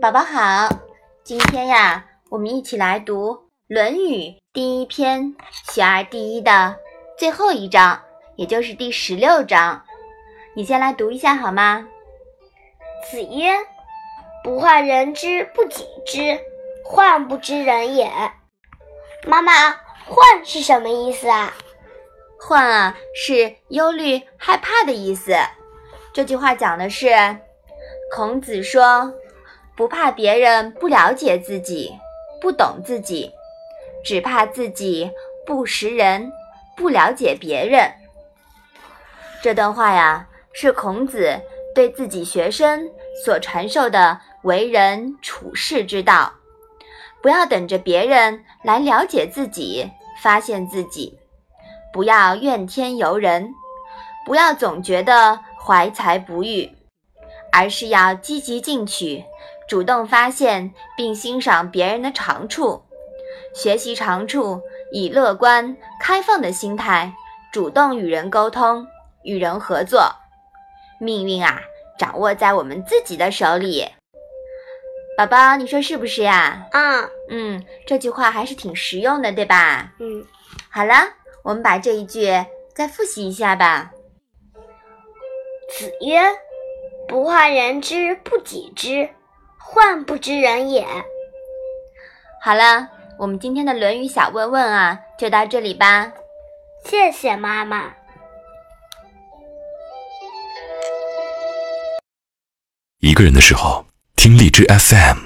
宝宝好，今天呀，我们一起来读《论语》第一篇“学而第一”的最后一章，也就是第十六章。你先来读一下好吗？子曰：“不患人之不己知，患不知人也。”妈妈，“患”是什么意思啊？“患”啊，是忧虑、害怕的意思。这句话讲的是，孔子说，不怕别人不了解自己、不懂自己，只怕自己不识人、不了解别人。这段话呀，是孔子对自己学生所传授的为人处世之道。不要等着别人来了解自己、发现自己，不要怨天尤人，不要总觉得。怀才不遇，而是要积极进取，主动发现并欣赏别人的长处，学习长处，以乐观开放的心态主动与人沟通、与人合作。命运啊，掌握在我们自己的手里。宝宝，你说是不是呀？嗯，嗯，这句话还是挺实用的，对吧？嗯，好了，我们把这一句再复习一下吧。子曰：“不患人之不己知，患不知人也。”好了，我们今天的《论语》小问问啊，就到这里吧。谢谢妈妈。一个人的时候，听荔枝 FM。